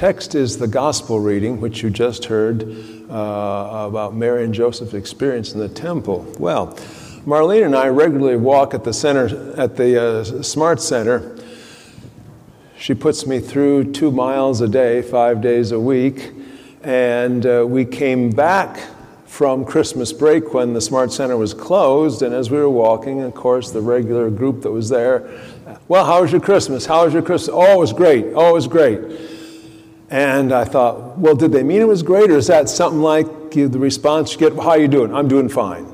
text is the gospel reading, which you just heard uh, about Mary and Joseph's experience in the temple. Well, Marlene and I regularly walk at the center, at the uh, Smart Center. She puts me through two miles a day, five days a week, and uh, we came back from Christmas break when the Smart Center was closed, and as we were walking, of course, the regular group that was there, well, how was your Christmas? How was your Christmas? Oh, it was great. Oh, it was great. And I thought, well, did they mean it was great, or is that something like the response you get, how are you doing? I'm doing fine.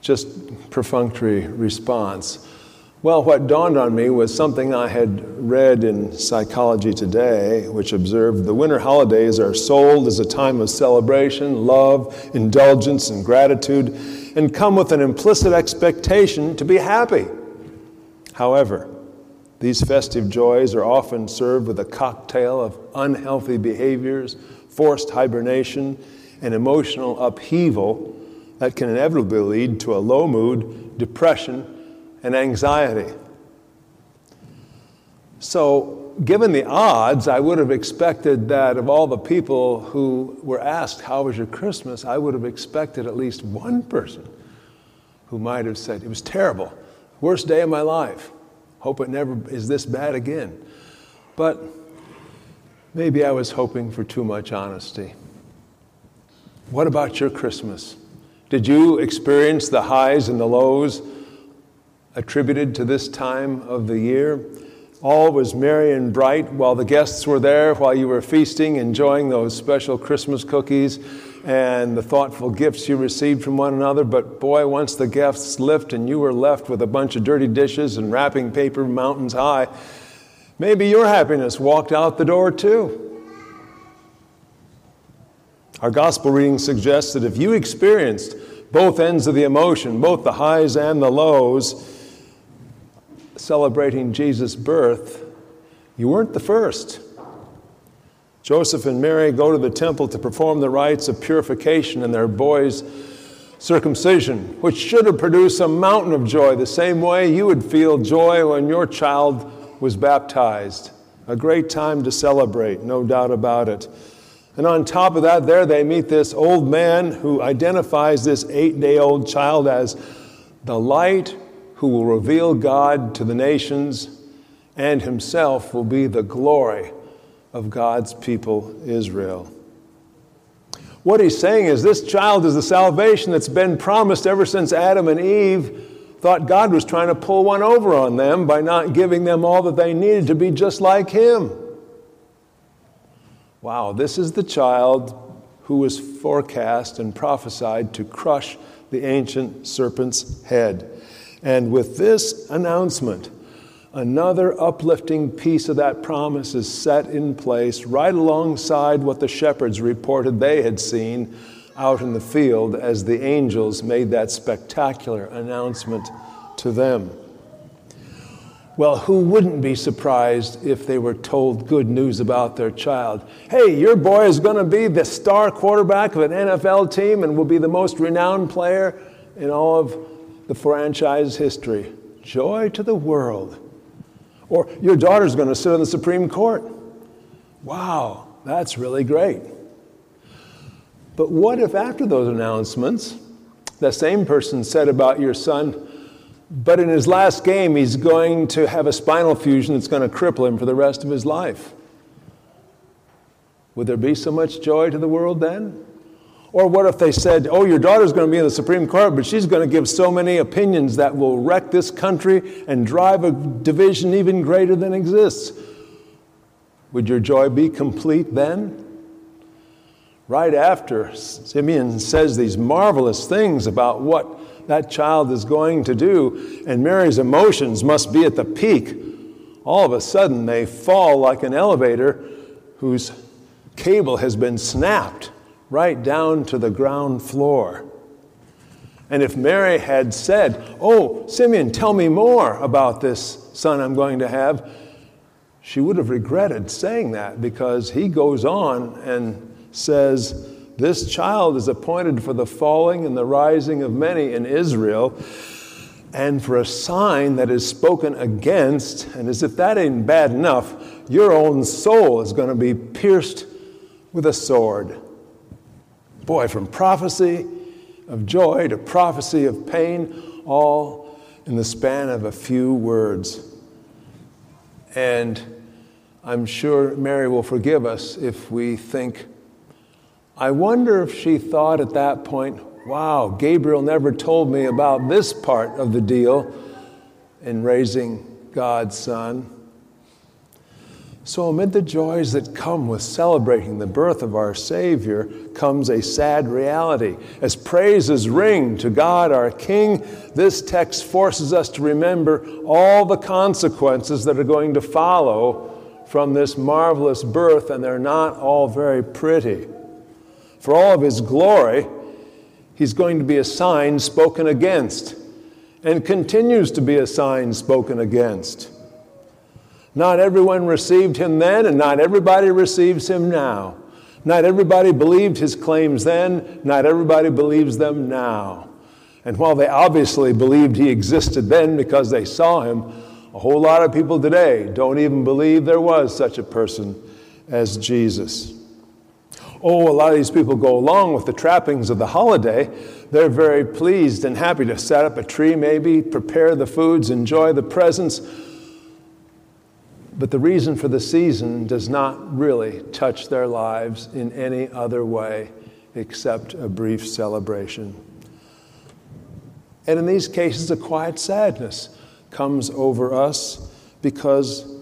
Just perfunctory response. Well, what dawned on me was something I had read in Psychology Today, which observed the winter holidays are sold as a time of celebration, love, indulgence, and gratitude, and come with an implicit expectation to be happy. However, these festive joys are often served with a cocktail of unhealthy behaviors, forced hibernation, and emotional upheaval that can inevitably lead to a low mood, depression, and anxiety. So, given the odds, I would have expected that of all the people who were asked, How was your Christmas? I would have expected at least one person who might have said, It was terrible, worst day of my life. Hope it never is this bad again. But maybe I was hoping for too much honesty. What about your Christmas? Did you experience the highs and the lows attributed to this time of the year. All was merry and bright while the guests were there, while you were feasting, enjoying those special Christmas cookies and the thoughtful gifts you received from one another. But boy, once the guests left and you were left with a bunch of dirty dishes and wrapping paper mountains high, maybe your happiness walked out the door too. Our gospel reading suggests that if you experienced both ends of the emotion, both the highs and the lows, celebrating Jesus' birth, you weren't the first. Joseph and Mary go to the temple to perform the rites of purification in their boy's circumcision, which should have produced a mountain of joy, the same way you would feel joy when your child was baptized. A great time to celebrate, no doubt about it. And on top of that, there they meet this old man who identifies this eight day old child as the light who will reveal God to the nations and himself will be the glory of God's people, Israel. What he's saying is this child is the salvation that's been promised ever since Adam and Eve thought God was trying to pull one over on them by not giving them all that they needed to be just like him. Wow, this is the child who was forecast and prophesied to crush the ancient serpent's head. And with this announcement, another uplifting piece of that promise is set in place right alongside what the shepherds reported they had seen out in the field as the angels made that spectacular announcement to them. Well, who wouldn't be surprised if they were told good news about their child? Hey, your boy is going to be the star quarterback of an NFL team and will be the most renowned player in all of the franchise history. Joy to the world. Or your daughter's going to sit on the Supreme Court. Wow, that's really great. But what if after those announcements, the same person said about your son, but in his last game, he's going to have a spinal fusion that's going to cripple him for the rest of his life? Would there be so much joy to the world then? Or what if they said, oh, your daughter's going to be in the Supreme Court, but she's going to give so many opinions that will wreck this country and drive a division even greater than exists? Would your joy be complete then? Right after Simeon says these marvelous things about what that child is going to do, and Mary's emotions must be at the peak, all of a sudden they fall like an elevator whose cable has been snapped right down to the ground floor. And if Mary had said, Oh, Simeon, tell me more about this son I'm going to have, she would have regretted saying that because he goes on and says, This child is appointed for the falling and the rising of many in Israel, and for a sign that is spoken against. And as if that ain't bad enough, your own soul is going to be pierced with a sword. Boy, from prophecy of joy to prophecy of pain, all in the span of a few words. And I'm sure Mary will forgive us if we think, I wonder if she thought at that point, wow, Gabriel never told me about this part of the deal in raising God's Son. So, amid the joys that come with celebrating the birth of our Savior, comes a sad reality. As praises ring to God our King, this text forces us to remember all the consequences that are going to follow from this marvelous birth, and they're not all very pretty. For all of His glory, He's going to be a sign spoken against, and continues to be a sign spoken against. Not everyone received him then, and not everybody receives him now. Not everybody believed his claims then, not everybody believes them now. And while they obviously believed he existed then because they saw him, a whole lot of people today don't even believe there was such a person as Jesus. Oh, a lot of these people go along with the trappings of the holiday. They're very pleased and happy to set up a tree, maybe, prepare the foods, enjoy the presents. But the reason for the season does not really touch their lives in any other way except a brief celebration. And in these cases, a quiet sadness comes over us because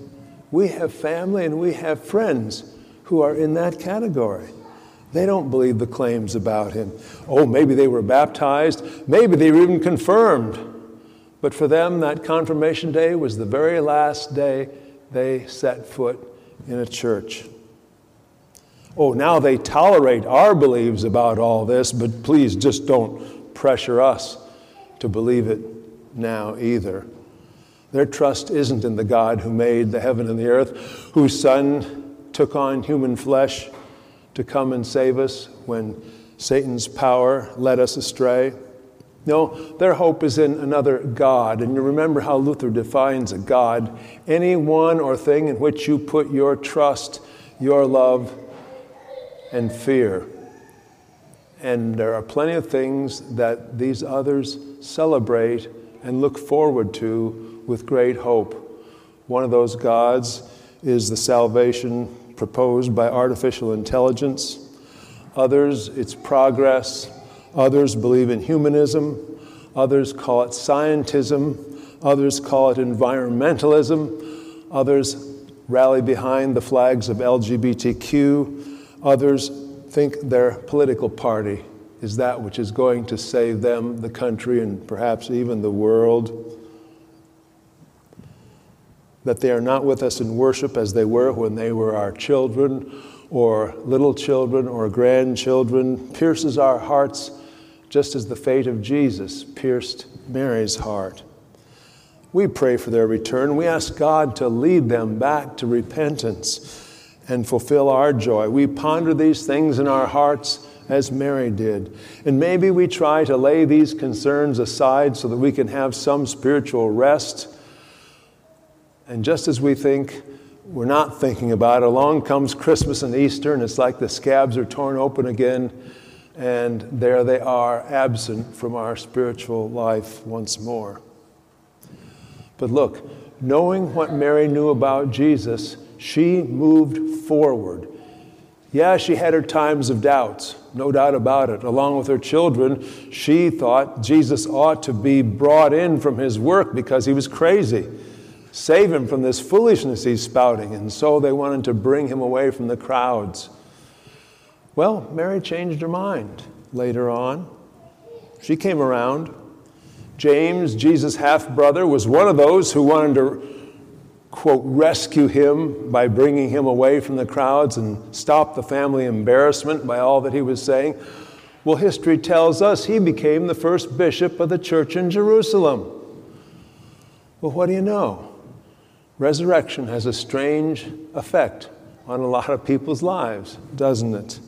we have family and we have friends who are in that category. They don't believe the claims about him. Oh, maybe they were baptized, maybe they were even confirmed. But for them, that confirmation day was the very last day they set foot in a church. Oh, now they tolerate our beliefs about all this, but please just don't pressure us to believe it now either. Their trust isn't in the God who made the heaven and the earth, whose Son took on human flesh to come and save us when Satan's power led us astray. No, their hope is in another God. And you remember how Luther defines a God any one or thing in which you put your trust, your love, and fear. And there are plenty of things that these others celebrate and look forward to with great hope. One of those gods is the salvation proposed by artificial intelligence. Others, it's progress Others believe in humanism. Others call it scientism. Others call it environmentalism. Others rally behind the flags of LGBTQ. Others think their political party is that which is going to save them, the country, and perhaps even the world. That they are not with us in worship as they were when they were our children or little children or grandchildren pierces our hearts just as the fate of Jesus pierced Mary's heart. We pray for their return. We ask God to lead them back to repentance and fulfill our joy. We ponder these things in our hearts as Mary did. And maybe we try to lay these concerns aside so that we can have some spiritual rest. And just as we think we're not thinking about it, along comes Christmas and Easter, and it's like the scabs are torn open again and there they are, absent from our spiritual life once more. But look, knowing what Mary knew about Jesus, she moved forward. Yeah, she had her times of doubts, no doubt about it. Along with her children, she thought Jesus ought to be brought in from his work because he was crazy. Save him from this foolishness he's spouting. And so they wanted to bring him away from the crowds. Well, Mary changed her mind later on. She came around. James, Jesus' half brother, was one of those who wanted to, quote, rescue him by bringing him away from the crowds and stop the family embarrassment by all that he was saying. Well, history tells us he became the first bishop of the church in Jerusalem. Well, what do you know? Resurrection has a strange effect on a lot of people's lives, doesn't it?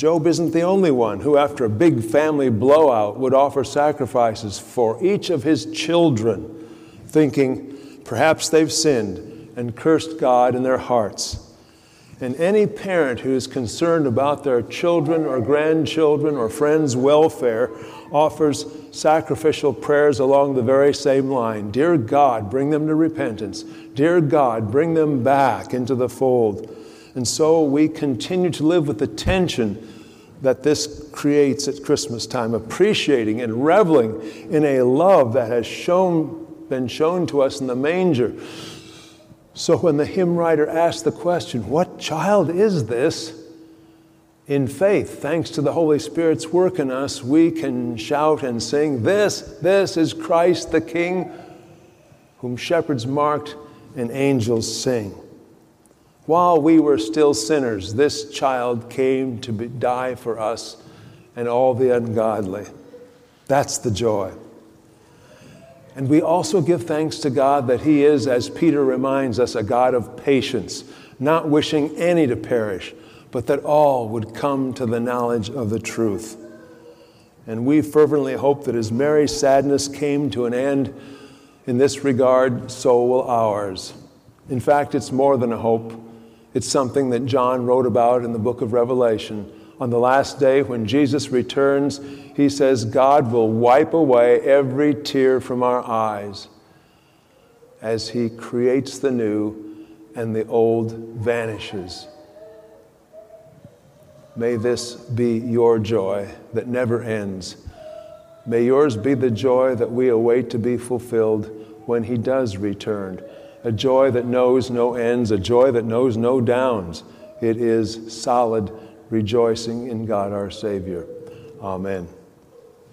Job isn't the only one who, after a big family blowout, would offer sacrifices for each of his children, thinking, perhaps they've sinned. and cursed God in their hearts. And any parent who is concerned about their children or grandchildren or friends' welfare offers sacrificial prayers along the very same line Dear God, bring them to repentance. Dear God, bring them back into the fold. And so we continue to live with the tension that this creates at Christmas time, appreciating and reveling in a love that has shown, been shown to us in the manger. So when the hymn writer asks the question, What child is this? In faith, thanks to the Holy Spirit's work in us, we can shout and sing, This, this is Christ the King, whom shepherds marked and angels sing. While we were still sinners, this child came to be, die for us and all the ungodly. That's the joy. And we also give thanks to God that He is, as Peter reminds us, a God of patience, not wishing any to perish, but that all would come to the knowledge of the truth. And we fervently hope that as Mary's sadness came to an end in this regard, so will ours. In fact, it's more than a hope. It's something that John wrote about in the book of Revelation. On the last day, when Jesus returns, he says, God will wipe away every tear from our eyes as he creates the new and the old vanishes. May this be your joy that never ends. May yours be the joy that we await to be fulfilled when he does return a joy that knows no ends, a joy that knows no downs. It is solid rejoicing in God our Savior. Amen.